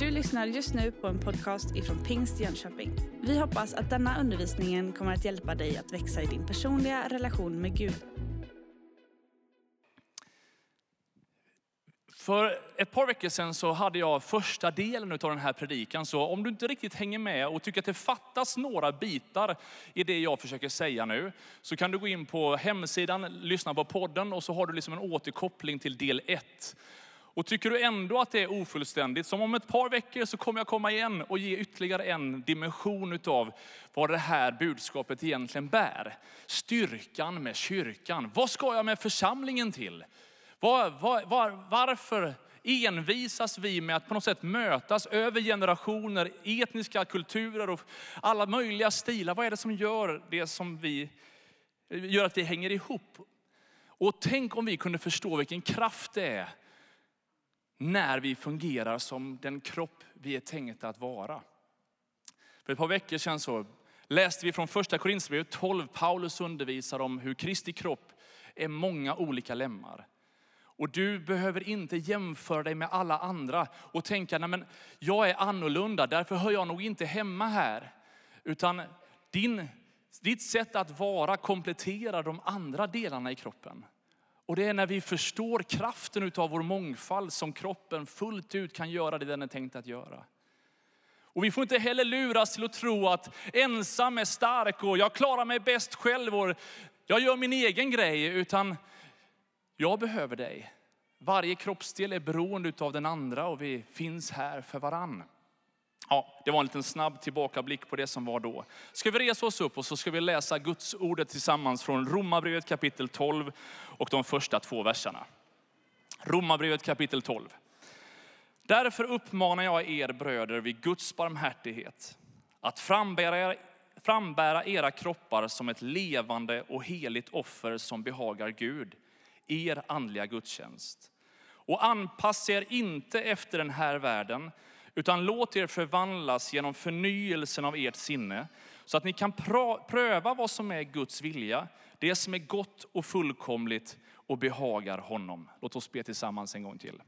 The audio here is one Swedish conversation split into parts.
Du lyssnar just nu på en podcast ifrån Pingst Jönköping. Vi hoppas att denna undervisning kommer att hjälpa dig att växa i din personliga relation med Gud. För ett par veckor sedan så hade jag första delen av den här predikan. Så om du inte riktigt hänger med och tycker att det fattas några bitar i det jag försöker säga nu, så kan du gå in på hemsidan, lyssna på podden och så har du liksom en återkoppling till del 1. Och tycker du ändå att det är ofullständigt, som om ett par veckor så kommer jag komma igen och ge ytterligare en dimension utav vad det här budskapet egentligen bär. Styrkan med kyrkan. Vad ska jag med församlingen till? Var, var, var, varför envisas vi med att på något sätt mötas över generationer, etniska kulturer och alla möjliga stilar? Vad är det som gör det som vi, gör att vi hänger ihop? Och tänk om vi kunde förstå vilken kraft det är när vi fungerar som den kropp vi är tänkta att vara. För ett par veckor sedan så läste vi från första Korinthierbrevet 12, Paulus undervisar om hur Kristi kropp är många olika lemmar. Och du behöver inte jämföra dig med alla andra och tänka, nej men jag är annorlunda, därför hör jag nog inte hemma här. Utan din, ditt sätt att vara kompletterar de andra delarna i kroppen. Och det är när vi förstår kraften av vår mångfald som kroppen fullt ut kan göra det den är tänkt att göra. Och vi får inte heller luras till att tro att ensam är stark och jag klarar mig bäst själv och jag gör min egen grej. Utan jag behöver dig. Varje kroppsdel är beroende av den andra och vi finns här för varann. Ja, det var en liten snabb tillbakablick på det som var då. Ska vi resa oss upp och så ska vi läsa Guds ordet tillsammans från Romarbrevet kapitel 12 och de första två verserna. Romarbrevet kapitel 12. Därför uppmanar jag er bröder vid Guds barmhärtighet att frambära, frambära era kroppar som ett levande och heligt offer som behagar Gud, er andliga gudstjänst. Och anpassa er inte efter den här världen, utan låt er förvandlas genom förnyelsen av ert sinne, så att ni kan pröva vad som är Guds vilja, det som är gott och fullkomligt och behagar honom. Låt oss be tillsammans en gång till.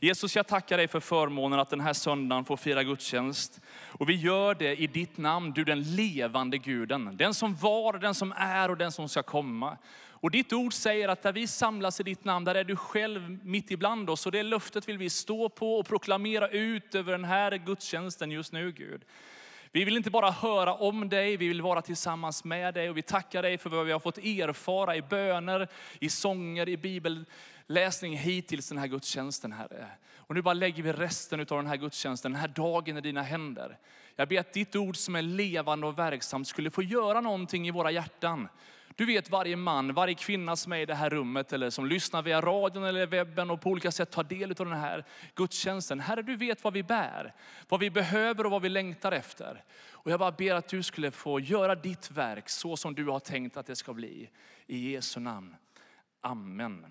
Jesus, jag tackar dig för förmånen att den här söndagen får fira gudstjänst. Och vi gör det i ditt namn, du den levande guden. Den som var, den som är och den som ska komma. Och ditt ord säger att där vi samlas i ditt namn, där är du själv mitt ibland oss. Och det löftet vill vi stå på och proklamera ut över den här gudstjänsten just nu Gud. Vi vill inte bara höra om dig, vi vill vara tillsammans med dig och vi tackar dig för vad vi har fått erfara i böner, i sånger, i bibelläsning hittills den här gudstjänsten Herre. Och nu bara lägger vi resten av den här gudstjänsten, den här dagen i dina händer. Jag ber att ditt ord som är levande och verksamt skulle få göra någonting i våra hjärtan. Du vet varje man, varje kvinna som är i det här rummet eller som lyssnar via radion eller webben och på olika sätt tar del av den här gudstjänsten. Herre, du vet vad vi bär, vad vi behöver och vad vi längtar efter. Och jag bara ber att du skulle få göra ditt verk så som du har tänkt att det ska bli. I Jesu namn. Amen.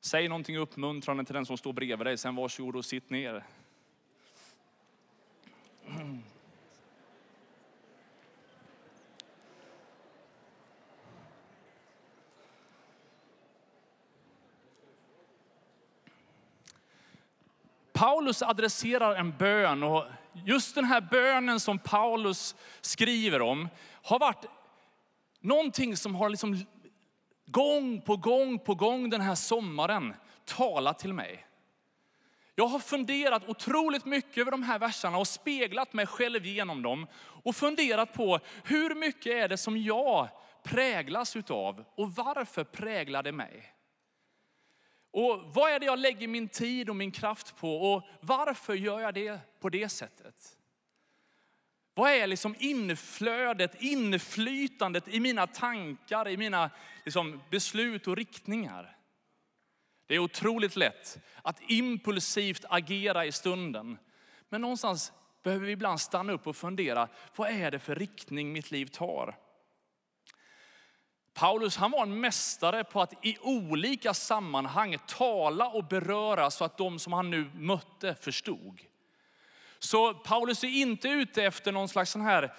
Säg någonting uppmuntrande till den som står bredvid dig, sen varsågod och sitt ner. Paulus adresserar en bön och just den här bönen som Paulus skriver om har varit någonting som har liksom gång på gång på gång den här sommaren talat till mig. Jag har funderat otroligt mycket över de här verserna och speglat mig själv genom dem och funderat på hur mycket är det som jag präglas utav och varför präglar det mig? Och vad är det jag lägger min tid och min kraft på och varför gör jag det på det sättet? Vad är liksom inflödet, inflytandet i mina tankar, i mina liksom beslut och riktningar? Det är otroligt lätt att impulsivt agera i stunden. Men någonstans behöver vi ibland stanna upp och fundera, vad är det för riktning mitt liv tar? Paulus han var en mästare på att i olika sammanhang tala och beröra så att de som han nu mötte förstod. Så Paulus är inte ute efter någon slags sån här,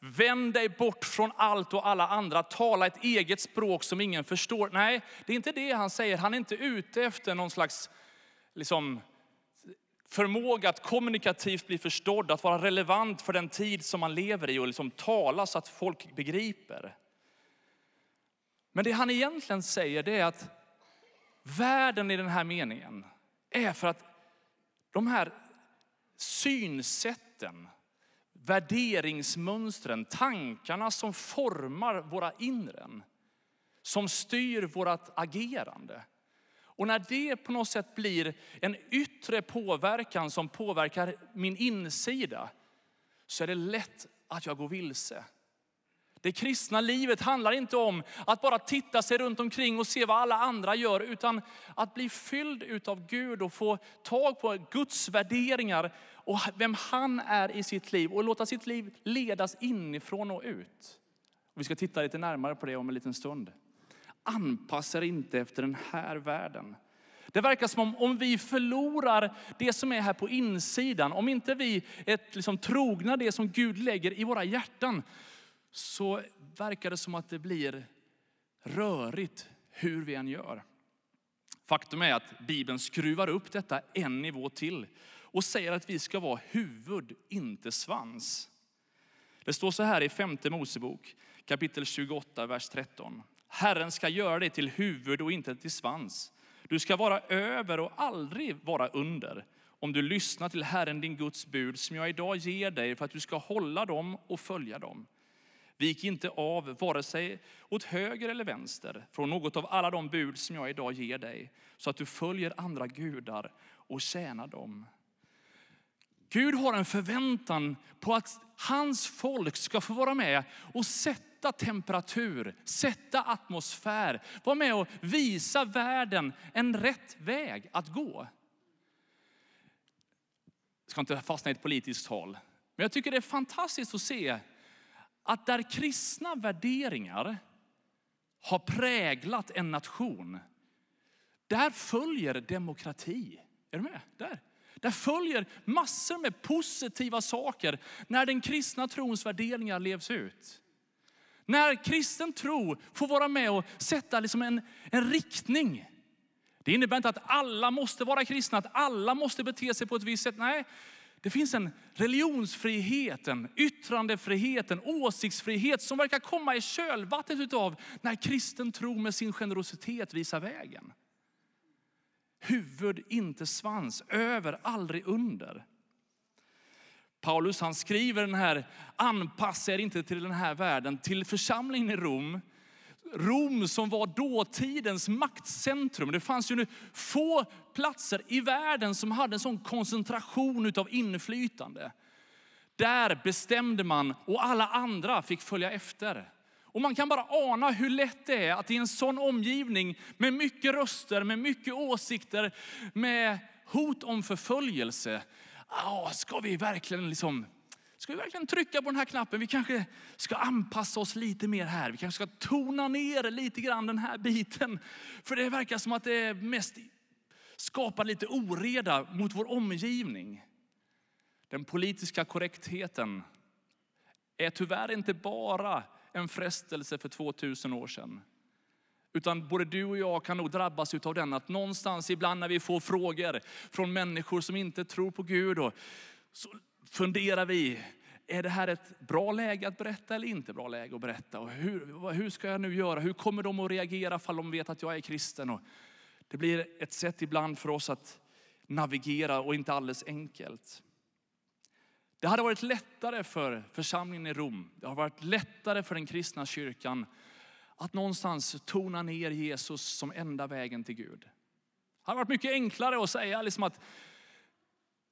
vänd dig bort från allt och alla andra, tala ett eget språk som ingen förstår. Nej, det är inte det han säger. Han är inte ute efter någon slags liksom, förmåga att kommunikativt bli förstådd, att vara relevant för den tid som man lever i och liksom tala så att folk begriper. Men det han egentligen säger det är att världen i den här meningen är för att de här synsätten, värderingsmönstren, tankarna som formar våra inren, som styr vårt agerande. Och när det på något sätt blir en yttre påverkan som påverkar min insida, så är det lätt att jag går vilse. Det kristna livet handlar inte om att bara titta sig runt omkring och se vad alla andra gör, utan att bli fylld av Gud och få tag på Guds värderingar och vem han är i sitt liv och låta sitt liv ledas inifrån och ut. Vi ska titta lite närmare på det om en liten stund. Anpassa er inte efter den här världen. Det verkar som om, om vi förlorar det som är här på insidan, om inte vi är liksom trogna det som Gud lägger i våra hjärtan, så verkar det som att det blir rörigt hur vi än gör. Faktum är att Bibeln skruvar upp detta en nivå till och säger att vi ska vara huvud, inte svans. Det står så här i femte Mosebok kapitel 28, vers 13. Herren ska göra dig till huvud och inte till svans. Du ska vara över och aldrig vara under. Om du lyssnar till Herren din Guds bud som jag idag ger dig för att du ska hålla dem och följa dem. Vik inte av vare sig åt höger eller vänster från något av alla de bud som jag idag ger dig, så att du följer andra gudar och tjänar dem. Gud har en förväntan på att hans folk ska få vara med och sätta temperatur, sätta atmosfär, vara med och visa världen en rätt väg att gå. Jag ska inte fastna i ett politiskt tal, men jag tycker det är fantastiskt att se att där kristna värderingar har präglat en nation, där följer demokrati. Är du med? Där. Där följer massor med positiva saker när den kristna trons värderingar levs ut. När kristen tro får vara med och sätta liksom en, en riktning. Det innebär inte att alla måste vara kristna, att alla måste bete sig på ett visst sätt. Nej, det finns en religionsfrihet, en yttrandefrihet, en åsiktsfrihet som verkar komma i kölvattnet av när kristen tro med sin generositet visar vägen. Huvud, inte svans, över, aldrig under. Paulus han skriver den här, anpassa er inte till den här världen, till församlingen i Rom Rom som var dåtidens maktcentrum. Det fanns ju få platser i världen som hade en sån koncentration av inflytande. Där bestämde man och alla andra fick följa efter. Och man kan bara ana hur lätt det är att i en sån omgivning med mycket röster, med mycket åsikter, med hot om förföljelse. Ah, ska vi verkligen liksom Ska vi verkligen trycka på den här knappen? Vi kanske ska anpassa oss lite mer här. Vi kanske ska tona ner lite grann den här biten. För det verkar som att det mest skapar lite oreda mot vår omgivning. Den politiska korrektheten är tyvärr inte bara en frestelse för 2000 år sedan. Utan både du och jag kan nog drabbas av den att någonstans ibland när vi får frågor från människor som inte tror på Gud, och så funderar vi, är det här ett bra läge att berätta eller inte bra läge att berätta? Och hur, hur ska jag nu göra? Hur kommer de att reagera ifall de vet att jag är kristen? Och det blir ett sätt ibland för oss att navigera och inte alldeles enkelt. Det hade varit lättare för församlingen i Rom, det har varit lättare för den kristna kyrkan att någonstans tona ner Jesus som enda vägen till Gud. Det hade varit mycket enklare att säga liksom att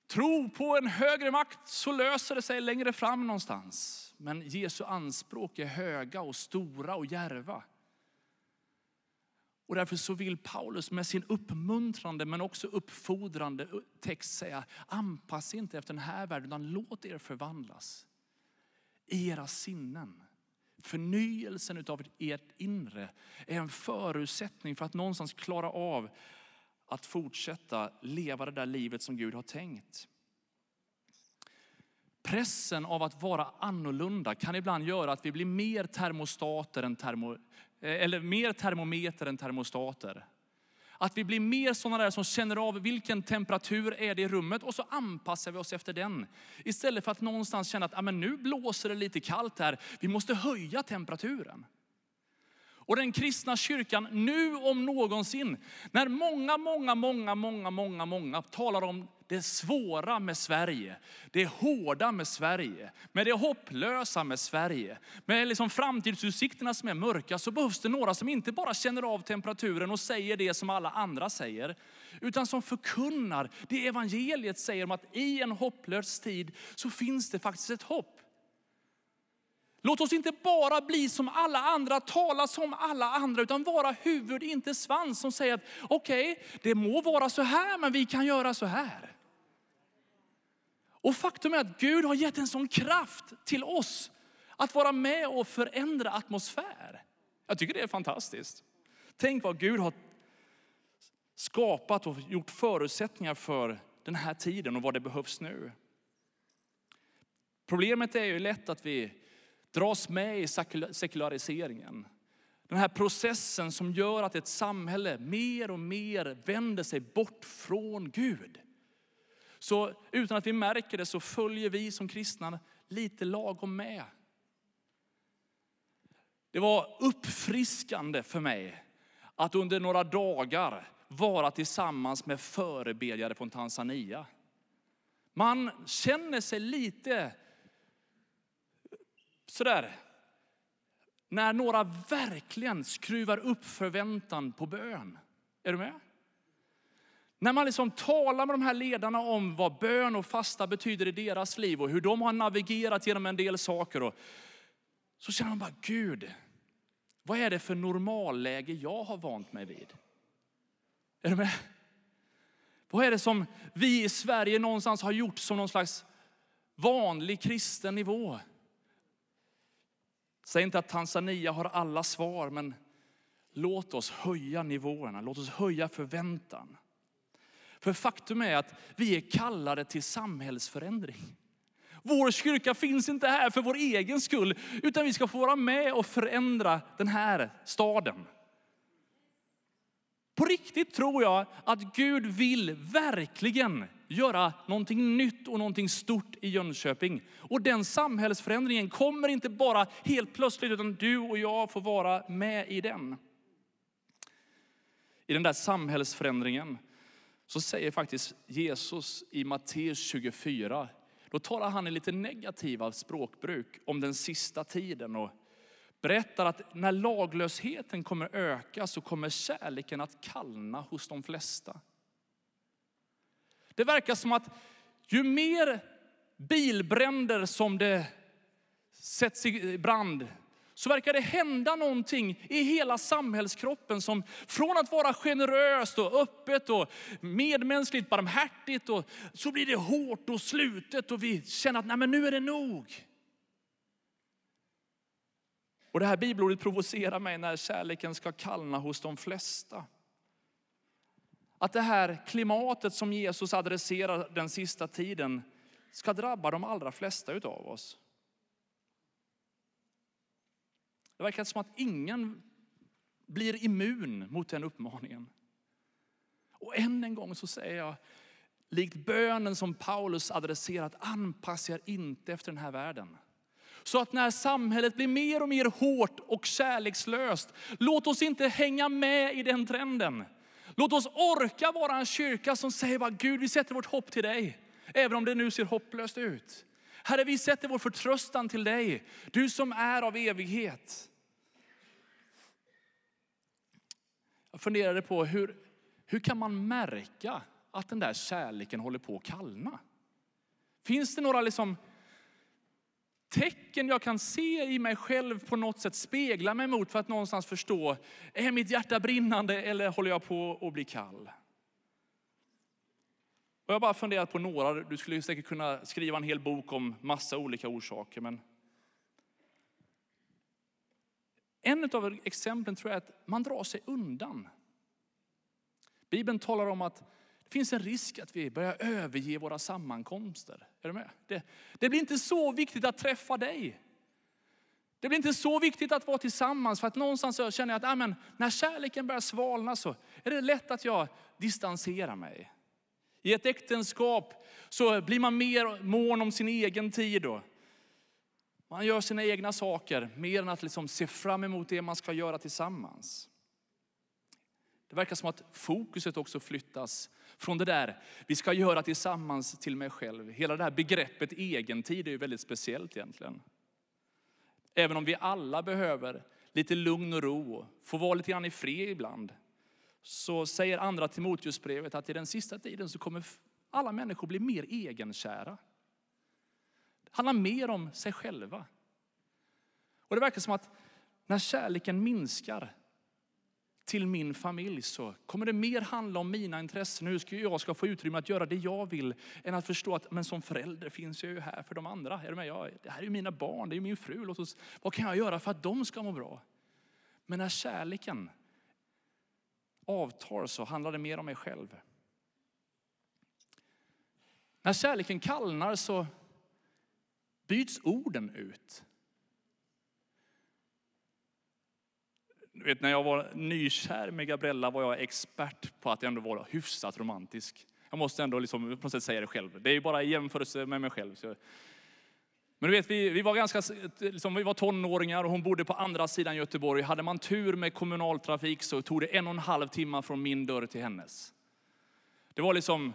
tro på en högre makt så löser det sig längre fram någonstans. Men Jesu anspråk är höga och stora och järva. Och därför så vill Paulus med sin uppmuntrande men också uppfordrande text säga, anpassa inte efter den här världen utan låt er förvandlas i era sinnen. Förnyelsen av ert inre är en förutsättning för att någonstans klara av att fortsätta leva det där livet som Gud har tänkt. Pressen av att vara annorlunda kan ibland göra att vi blir mer termostater än termo, eh, eller mer termometer än termostater. Att vi blir mer sådana där som känner av vilken temperatur är det i rummet och så anpassar vi oss efter den. Istället för att någonstans känna att ah, men nu blåser det lite kallt här, vi måste höja temperaturen. Och den kristna kyrkan nu om någonsin, när många, många, många, många, många, många talar om det svåra med Sverige, det hårda med Sverige, med det hopplösa med Sverige, med liksom framtidsutsikterna som är mörka, så behövs det några som inte bara känner av temperaturen och säger det som alla andra säger, utan som förkunnar det evangeliet säger om att i en hopplös tid så finns det faktiskt ett hopp. Låt oss inte bara bli som alla andra, tala som alla andra, utan vara huvud, inte svans som säger att okej, okay, det må vara så här, men vi kan göra så här. Och faktum är att Gud har gett en sån kraft till oss att vara med och förändra atmosfär. Jag tycker det är fantastiskt. Tänk vad Gud har skapat och gjort förutsättningar för den här tiden och vad det behövs nu. Problemet är ju lätt att vi dras med i sekulariseringen. Den här processen som gör att ett samhälle mer och mer vänder sig bort från Gud. Så utan att vi märker det så följer vi som kristna lite lagom med. Det var uppfriskande för mig att under några dagar vara tillsammans med förebedjare från Tanzania. Man känner sig lite sådär, när några verkligen skruvar upp förväntan på bön. Är du med? När man liksom talar med de här ledarna om vad bön och fasta betyder i deras liv och hur de har navigerat genom en del saker. Och, så känner man bara, Gud, vad är det för normalläge jag har vant mig vid? Är du med? Vad är det som vi i Sverige någonstans har gjort som någon slags vanlig kristen nivå? Säg inte att Tanzania har alla svar, men låt oss höja nivåerna. Låt oss höja förväntan. För faktum är att vi är kallade till samhällsförändring. Vår kyrka finns inte här för vår egen skull, utan vi ska få vara med och förändra den här staden. På riktigt tror jag att Gud vill verkligen göra någonting nytt och någonting stort i Jönköping. Och den samhällsförändringen kommer inte bara helt plötsligt, utan du och jag får vara med i den. I den där samhällsförändringen så säger faktiskt Jesus i Matteus 24, då talar han i lite negativa språkbruk om den sista tiden och berättar att när laglösheten kommer öka så kommer kärleken att kallna hos de flesta. Det verkar som att ju mer bilbränder som det sätts i brand så verkar det hända någonting i hela samhällskroppen som från att vara generöst och öppet och medmänskligt barmhärtigt och så blir det hårt och slutet och vi känner att nej men nu är det nog. Och det här bibelordet provocerar mig när kärleken ska kallna hos de flesta. Att det här klimatet som Jesus adresserar den sista tiden ska drabba de allra flesta utav oss. Det verkar som att ingen blir immun mot den uppmaningen. Och än en gång så säger jag, likt bönen som Paulus adresserat, anpassa er inte efter den här världen. Så att när samhället blir mer och mer hårt och kärlekslöst, låt oss inte hänga med i den trenden. Låt oss orka vara en kyrka som säger bara Gud, vi sätter vårt hopp till dig. Även om det nu ser hopplöst ut. Herre, vi sätter vår förtröstan till dig. Du som är av evighet. Jag funderade på hur, hur kan man märka att den där kärleken håller på att kallna? Finns det några liksom tecken jag kan se i mig själv på något sätt spegla mig mot för att någonstans förstå, är mitt hjärta brinnande eller håller jag på att bli kall? Och jag har bara funderat på några, du skulle säkert kunna skriva en hel bok om massa olika orsaker. Men en av exemplen tror jag är att man drar sig undan. Bibeln talar om att finns en risk att vi börjar överge våra sammankomster. Är du med? Det, det blir inte så viktigt att träffa dig. Det blir inte så viktigt att vara tillsammans för att någonstans jag känner jag att ah, amen, när kärleken börjar svalna så är det lätt att jag distanserar mig. I ett äktenskap så blir man mer mån om sin egen tid. Då. Man gör sina egna saker mer än att liksom se fram emot det man ska göra tillsammans. Det verkar som att fokuset också flyttas från det där vi ska göra tillsammans till mig själv. Hela det här begreppet egentid är ju väldigt speciellt egentligen. Även om vi alla behöver lite lugn och ro, få vara lite grann i fred ibland. Så säger andra Timoteusbrevet att i den sista tiden så kommer alla människor bli mer egenkära. Det handlar mer om sig själva. Och det verkar som att när kärleken minskar till min familj så kommer det mer handla om mina intressen, hur jag ska få utrymme att göra det jag vill, än att förstå att men som förälder finns jag ju här för de andra. Är du med? Jag, det här är ju mina barn, det är min fru. Låt oss, vad kan jag göra för att de ska må bra? Men när kärleken avtar så handlar det mer om mig själv. När kärleken kallnar så byts orden ut. Du vet, när jag var nykär med Gabriella var jag expert på att ändå vara hyfsat romantisk. Jag måste ändå liksom, på något sätt säga det själv. Det är ju bara i jämförelse med mig själv. Så. Men du vet, vi, vi, var ganska, liksom, vi var tonåringar och hon bodde på andra sidan Göteborg. Hade man tur med kommunaltrafik så tog det en och en halv timme från min dörr till hennes. Det var liksom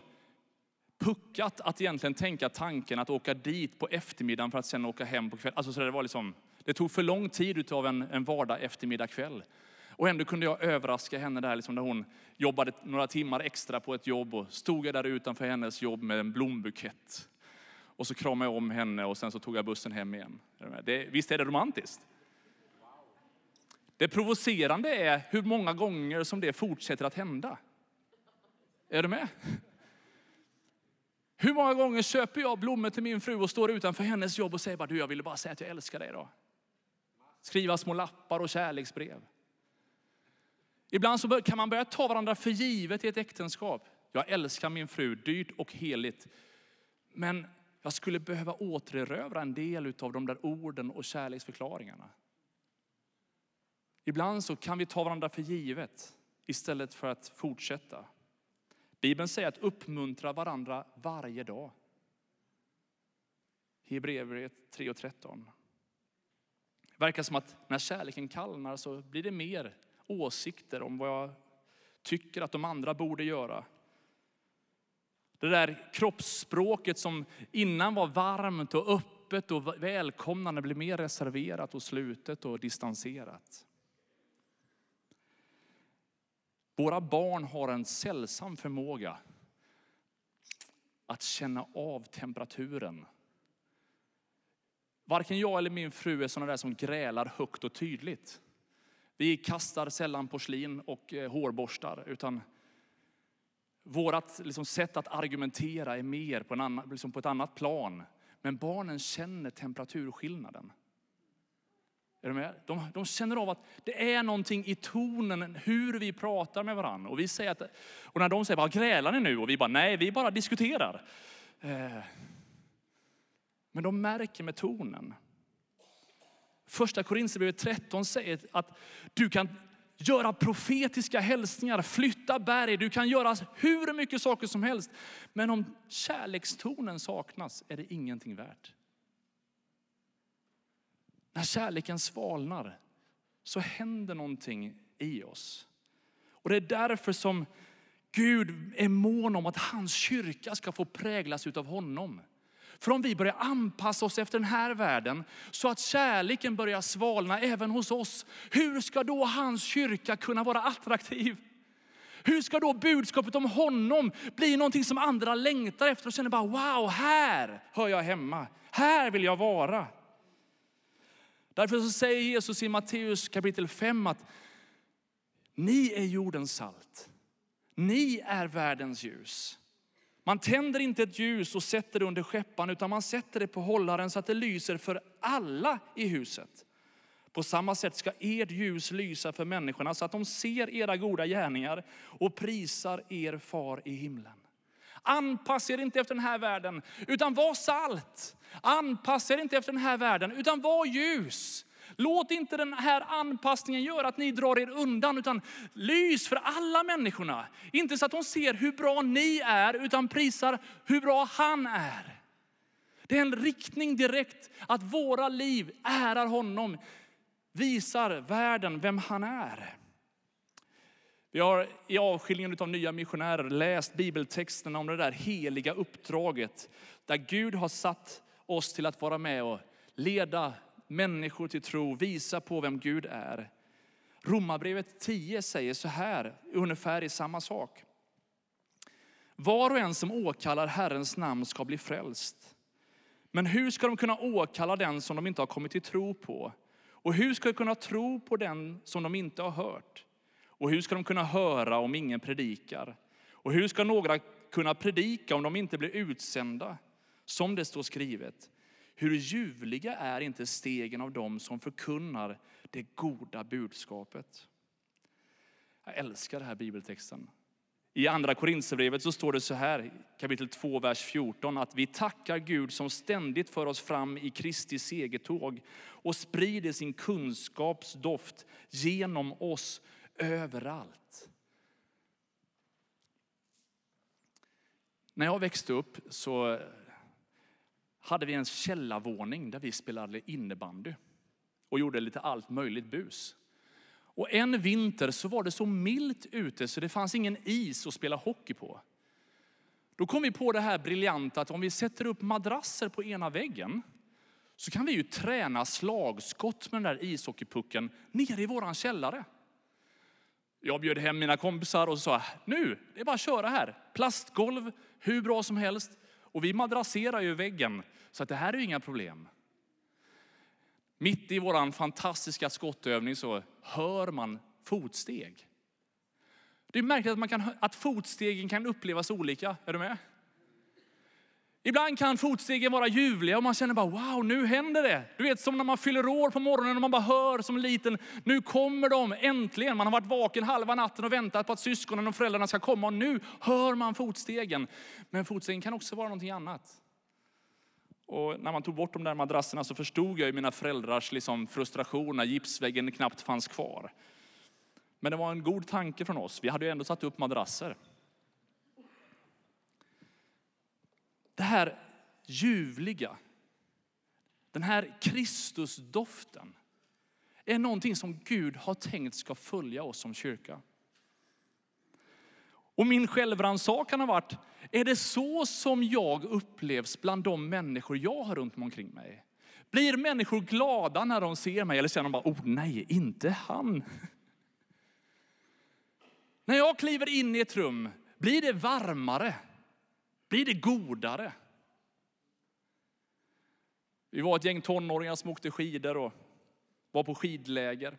puckat att egentligen tänka tanken att åka dit på eftermiddagen för att sen åka hem på kvällen. Alltså, så det var liksom, det tog för lång tid av en, en vardag eftermiddag kväll. Och ändå kunde jag överraska henne där, liksom när hon jobbade några timmar extra på ett jobb och stod jag där utanför hennes jobb med en blombukett. Och så kramade jag om henne och sen så tog jag bussen hem igen. Det, visst är det romantiskt? Det provocerande är hur många gånger som det fortsätter att hända. Är du med? Hur många gånger köper jag blommor till min fru och står utanför hennes jobb och säger bara, du jag ville bara säga att jag älskar dig idag skriva små lappar och kärleksbrev. Ibland så kan man börja ta varandra för givet i ett äktenskap. Jag älskar min fru dyrt och heligt. Men jag skulle behöva återerövra en del av de där orden och kärleksförklaringarna. Ibland så kan vi ta varandra för givet istället för att fortsätta. Bibeln säger att uppmuntra varandra varje dag. Hebreerbrevet 3 och 13. Det verkar som att när kärleken kallnar så blir det mer åsikter om vad jag tycker att de andra borde göra. Det där kroppsspråket som innan var varmt och öppet och välkomnande blir mer reserverat och slutet och distanserat. Våra barn har en sällsam förmåga att känna av temperaturen Varken jag eller min fru är sådana där som grälar högt och tydligt. Vi kastar sällan porslin och eh, hårborstar, utan vårt liksom, sätt att argumentera är mer på, en annan, liksom på ett annat plan. Men barnen känner temperaturskillnaden. Är de, de, de känner av att det är någonting i tonen, hur vi pratar med varandra. Och, vi säger att, och när de säger, vad grälar ni nu? Och vi bara, nej, vi bara diskuterar. Eh, men de märker med tonen. Första Korinthierbrevet 13 säger att du kan göra profetiska hälsningar, flytta berg, du kan göra hur mycket saker som helst. Men om kärlekstonen saknas är det ingenting värt. När kärleken svalnar så händer någonting i oss. Och det är därför som Gud är mån om att hans kyrka ska få präglas av honom. För om vi börjar anpassa oss efter den här världen så att kärleken börjar svalna även hos oss, hur ska då hans kyrka kunna vara attraktiv? Hur ska då budskapet om honom bli någonting som andra längtar efter och känner bara wow, här hör jag hemma. Här vill jag vara. Därför så säger Jesus i Matteus kapitel 5 att ni är jordens salt. Ni är världens ljus. Man tänder inte ett ljus och sätter det under skeppan utan man sätter det på hållaren så att det lyser för alla i huset. På samma sätt ska ert ljus lysa för människorna så att de ser era goda gärningar och prisar er far i himlen. Anpassa er inte efter den här världen utan var salt. Anpassa er inte efter den här världen utan var ljus. Låt inte den här anpassningen göra att ni drar er undan, utan lys för alla människorna. Inte så att de ser hur bra ni är, utan prisar hur bra han är. Det är en riktning direkt att våra liv ärar honom, visar världen vem han är. Vi har i avskiljningen av nya missionärer läst bibeltexterna om det där heliga uppdraget. Där Gud har satt oss till att vara med och leda människor till tro, visa på vem Gud är. Romarbrevet 10 säger så här, ungefär i samma sak. Var och en som åkallar Herrens namn ska bli frälst. Men hur ska de kunna åkalla den som de inte har kommit till tro på? Och hur ska de kunna tro på den som de inte har hört? Och hur ska de kunna höra om ingen predikar? Och hur ska några kunna predika om de inte blir utsända? Som det står skrivet. Hur ljuvliga är inte stegen av dem som förkunnar det goda budskapet. Jag älskar den här bibeltexten. I andra Korinthierbrevet så står det så här, kapitel 2, vers 14, att vi tackar Gud som ständigt för oss fram i Kristi segertåg och sprider sin kunskapsdoft genom oss överallt. När jag växte upp så hade vi en källarvåning där vi spelade innebandy och gjorde lite allt möjligt bus. Och en vinter så var det så milt ute så det fanns ingen is att spela hockey på. Då kom vi på det här briljanta att om vi sätter upp madrasser på ena väggen så kan vi ju träna slagskott med den där ishockeypucken nere i våran källare. Jag bjöd hem mina kompisar och sa, nu, det är bara att köra här. Plastgolv, hur bra som helst. Och vi madrasserar ju väggen, så att det här är ju inga problem. Mitt i våran fantastiska skottövning så hör man fotsteg. Det är märkligt att, man kan, att fotstegen kan upplevas olika. Är du med? Ibland kan fotstegen vara ljuvliga och man känner bara wow, nu händer det. Du vet som när man fyller år på morgonen och man bara hör som liten, nu kommer de äntligen. Man har varit vaken halva natten och väntat på att syskonen och föräldrarna ska komma och nu hör man fotstegen. Men fotstegen kan också vara någonting annat. Och när man tog bort de där madrasserna så förstod jag ju mina föräldrars liksom frustration när gipsväggen knappt fanns kvar. Men det var en god tanke från oss. Vi hade ju ändå satt upp madrasser. Det här ljuvliga, den här Kristusdoften är någonting som Gud har tänkt ska följa oss som kyrka. Och min självrannsakan har varit, är det så som jag upplevs bland de människor jag har runt omkring mig? Blir människor glada när de ser mig eller säger de bara, oh nej, inte han. När jag kliver in i ett rum, blir det varmare? Blir det godare? Vi var ett gäng tonåringar som åkte skidor och var på skidläger.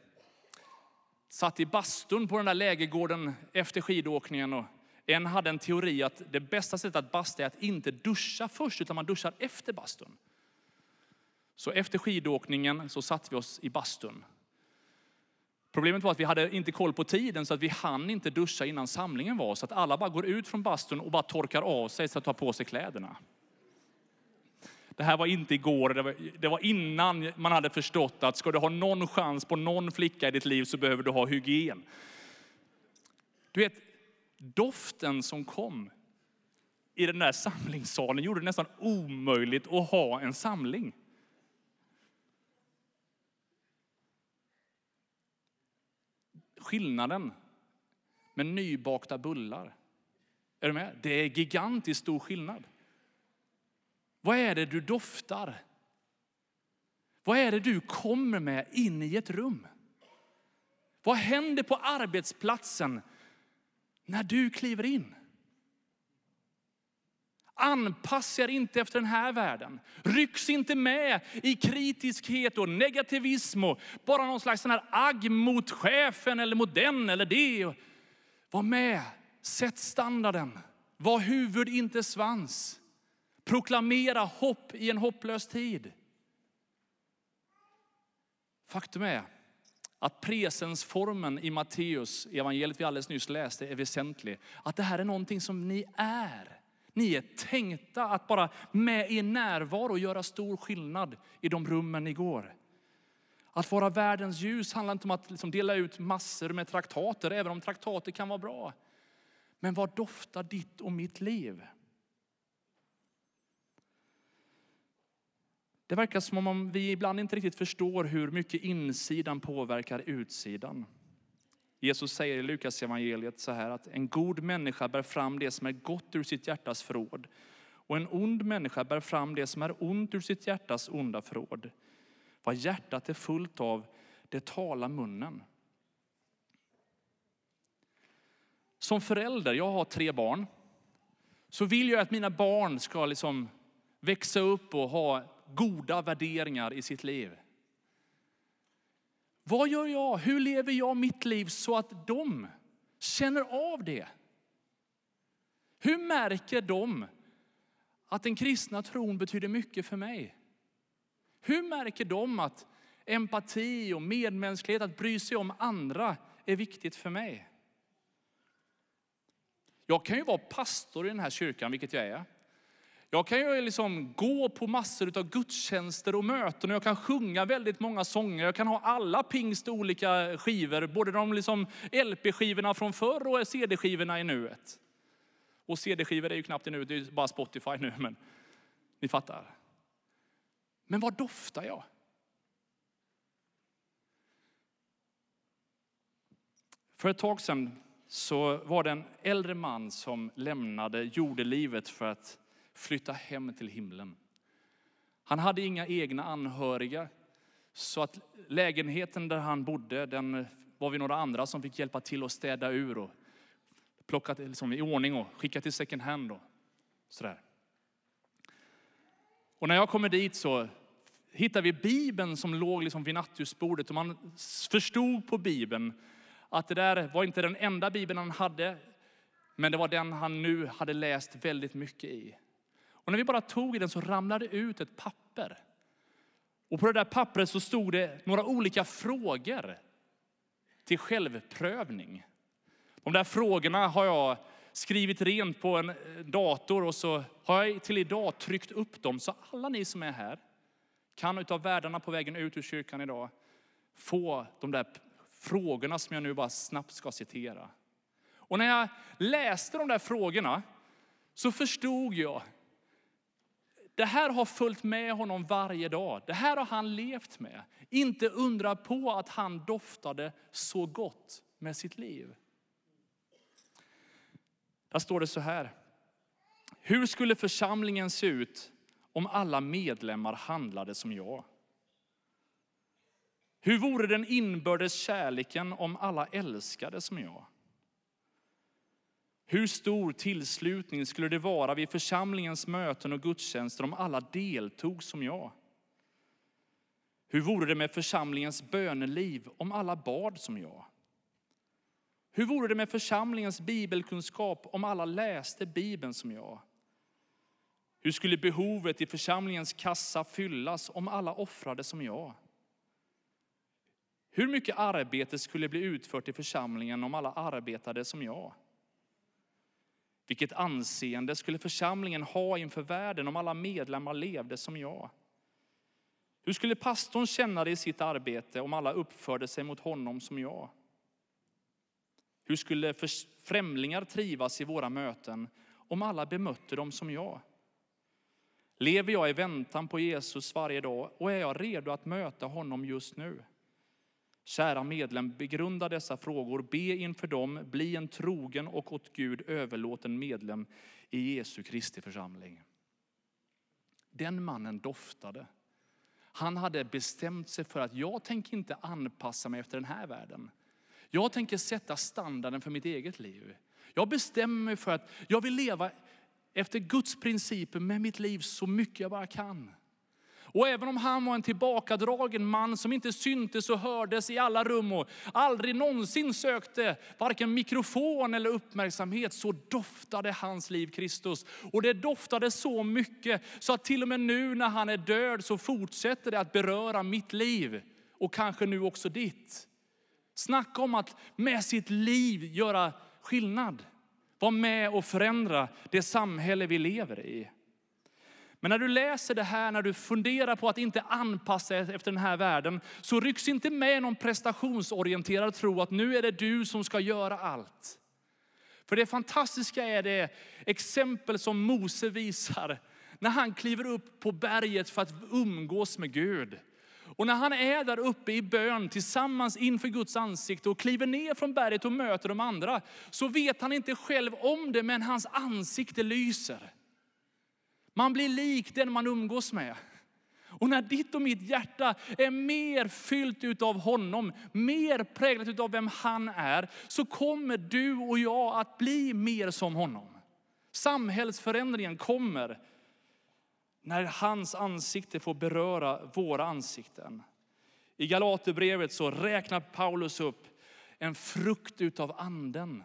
Satt i bastun på den där lägergården efter skidåkningen och en hade en teori att det bästa sättet att basta är att inte duscha först utan man duschar efter bastun. Så efter skidåkningen så satte vi oss i bastun. Problemet var att vi hade inte koll på tiden så att vi hann inte duscha innan samlingen var. Så att alla bara går ut från bastun och bara torkar av sig så att ta på sig kläderna. Det här var inte igår, det var, det var innan man hade förstått att ska du ha någon chans på någon flicka i ditt liv så behöver du ha hygien. Du vet, doften som kom i den där samlingssalen gjorde det nästan omöjligt att ha en samling. Skillnaden med nybakta bullar. Är du med? Det är gigantiskt stor skillnad. Vad är det du doftar? Vad är det du kommer med in i ett rum? Vad händer på arbetsplatsen när du kliver in? Anpassa er inte efter den här världen. Rycks inte med i kritiskhet och negativism och bara någon slags sån här agg mot chefen eller mot den eller det. Var med, sätt standarden. Var huvud, inte svans. Proklamera hopp i en hopplös tid. Faktum är att presensformen i Matteus evangeliet vi alldeles nyss läste är väsentlig. Att det här är någonting som ni är. Ni är tänkta att bara med er närvaro göra stor skillnad i de rummen ni går. Att vara världens ljus handlar inte om att liksom dela ut massor med traktater, även om traktater kan vara bra. Men vad doftar ditt och mitt liv? Det verkar som om vi ibland inte riktigt förstår hur mycket insidan påverkar utsidan. Jesus säger i Lukas evangeliet så här att en god människa bär fram det som är gott ur sitt hjärtas förråd och en ond människa bär fram det som är ont ur sitt hjärtas onda förråd. Vad hjärtat är fullt av, det talar munnen. Som förälder, jag har tre barn, så vill jag att mina barn ska liksom växa upp och ha goda värderingar i sitt liv. Vad gör jag? Hur lever jag mitt liv så att de känner av det? Hur märker de att den kristna tron betyder mycket för mig? Hur märker de att empati och medmänsklighet, att bry sig om andra är viktigt för mig? Jag kan ju vara pastor i den här kyrkan, vilket jag är. Jag kan ju liksom gå på massor av gudstjänster och möten och jag kan sjunga väldigt många sånger. Jag kan ha alla pingst olika skivor, både de liksom LP-skivorna från förr och CD-skivorna i nuet. Och CD-skivor är ju knappt i nuet, det är bara Spotify nu, men ni fattar. Men vad doftar jag? För ett tag sedan så var det en äldre man som lämnade jordelivet för att flytta hem till himlen. Han hade inga egna anhöriga, så att lägenheten där han bodde, den var vi några andra som fick hjälpa till att städa ur och plocka liksom i ordning och skicka till second hand och sådär. Och när jag kommer dit så hittar vi Bibeln som låg liksom vid nattduksbordet och man förstod på Bibeln att det där var inte den enda Bibeln han hade, men det var den han nu hade läst väldigt mycket i. Och när vi bara tog i den så ramlade det ut ett papper. Och på det där pappret så stod det några olika frågor till självprövning. De där frågorna har jag skrivit rent på en eh, dator och så har jag till idag tryckt upp dem. Så alla ni som är här kan utav värdarna på vägen ut ur kyrkan idag få de där frågorna som jag nu bara snabbt ska citera. Och när jag läste de där frågorna så förstod jag det här har följt med honom varje dag. Det här har han levt med. Inte undra på att han doftade så gott med sitt liv. Där står det så här. Hur skulle församlingen se ut om alla medlemmar handlade som jag? Hur vore den inbördes kärleken om alla älskade som jag? Hur stor tillslutning skulle det vara vid församlingens möten och gudstjänster om alla deltog som jag? Hur vore det med församlingens böneliv om alla bad som jag? Hur vore det med församlingens bibelkunskap om alla läste Bibeln som jag? Hur skulle behovet i församlingens kassa fyllas om alla offrade som jag? Hur mycket arbete skulle bli utfört i församlingen om alla arbetade som jag? Vilket anseende skulle församlingen ha inför världen om alla medlemmar levde som jag? Hur skulle pastorn känna det i sitt arbete om alla uppförde sig mot honom som jag? Hur skulle främlingar trivas i våra möten om alla bemötte dem som jag? Lever jag i väntan på Jesus varje dag och är jag redo att möta honom just nu? Kära medlem, begrunda dessa frågor, be inför dem, bli en trogen och åt Gud överlåten medlem i Jesu Kristi församling. Den mannen doftade. Han hade bestämt sig för att jag tänker inte anpassa mig efter den här världen. Jag tänker sätta standarden för mitt eget liv. Jag bestämmer mig för att jag vill leva efter Guds principer med mitt liv så mycket jag bara kan. Och även om han var en tillbakadragen man som inte syntes och hördes i alla rum och aldrig någonsin sökte varken mikrofon eller uppmärksamhet så doftade hans liv Kristus. Och det doftade så mycket så att till och med nu när han är död så fortsätter det att beröra mitt liv och kanske nu också ditt. Snacka om att med sitt liv göra skillnad. Vara med och förändra det samhälle vi lever i. Men när du läser det här, när du funderar på att inte anpassa dig efter den här världen, så rycks inte med någon prestationsorienterad tro att nu är det du som ska göra allt. För det fantastiska är det exempel som Mose visar när han kliver upp på berget för att umgås med Gud. Och när han är där uppe i bön tillsammans inför Guds ansikte och kliver ner från berget och möter de andra, så vet han inte själv om det, men hans ansikte lyser. Man blir lik den man umgås med. Och när ditt och mitt hjärta är mer fyllt av honom, mer präglat av vem han är, så kommer du och jag att bli mer som honom. Samhällsförändringen kommer när hans ansikte får beröra våra ansikten. I Galaterbrevet så räknar Paulus upp en frukt utav anden.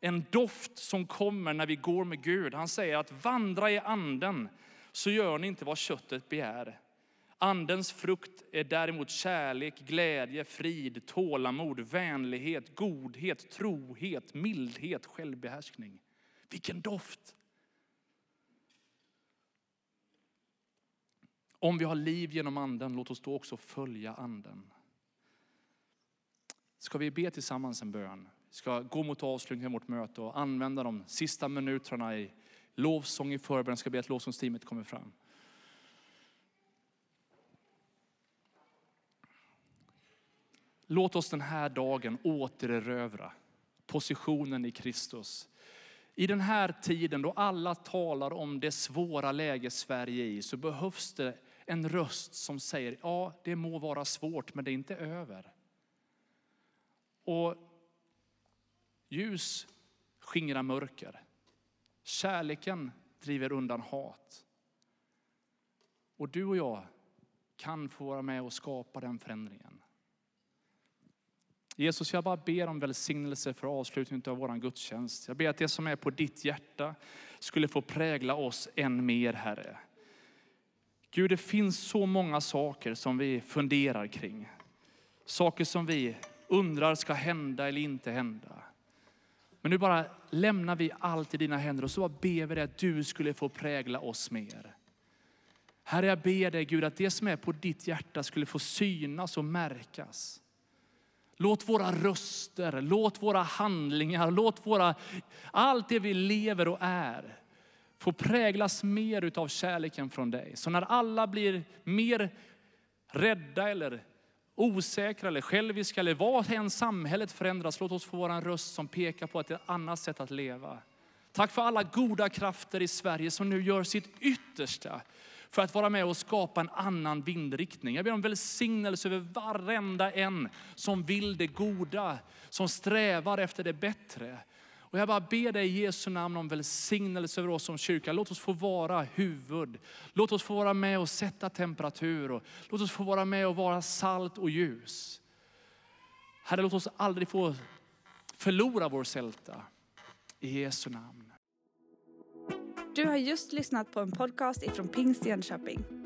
En doft som kommer när vi går med Gud. Han säger att vandra i anden så gör ni inte vad köttet begär. Andens frukt är däremot kärlek, glädje, frid, tålamod, vänlighet, godhet, trohet, mildhet, självbehärskning. Vilken doft! Om vi har liv genom anden, låt oss då också följa anden. Ska vi be tillsammans en bön? Vi ska gå mot avslutningen av vårt möte och använda de sista minuterna i lovsång i förberedelsen. Ska be att lovsångsteamet kommer fram. Låt oss den här dagen återerövra positionen i Kristus. I den här tiden då alla talar om det svåra läge Sverige är i så behövs det en röst som säger, ja det må vara svårt men det är inte över. Och ljus skingrar mörker. Kärleken driver undan hat. Och du och jag kan få vara med och skapa den förändringen. Jesus, jag bara ber om välsignelse för avslutningen av vår gudstjänst. Jag ber att det som är på ditt hjärta skulle få prägla oss än mer, Herre. Gud, det finns så många saker som vi funderar kring. Saker som vi undrar ska hända eller inte hända. Men nu bara lämnar vi allt i dina händer och så bara ber vi dig att du skulle få prägla oss mer. Herre, jag ber dig Gud att det som är på ditt hjärta skulle få synas och märkas. Låt våra röster, låt våra handlingar, låt våra, allt det vi lever och är få präglas mer av kärleken från dig. Så när alla blir mer rädda eller osäkra eller själviska eller vad än samhället förändras, låt oss få vara en röst som pekar på att det är ett annat sätt att leva. Tack för alla goda krafter i Sverige som nu gör sitt yttersta för att vara med och skapa en annan vindriktning. Jag ber om välsignelse över varenda en som vill det goda, som strävar efter det bättre. Och jag bara ber dig i Jesu namn om välsignelse över oss som kyrka. Låt oss få vara huvud. Låt oss få vara med och sätta temperatur. Och låt oss få vara med och vara salt och ljus. Herre, låt oss aldrig få förlora vår sälta. I Jesu namn. Du har just lyssnat på en podcast ifrån Pingst Jönköping.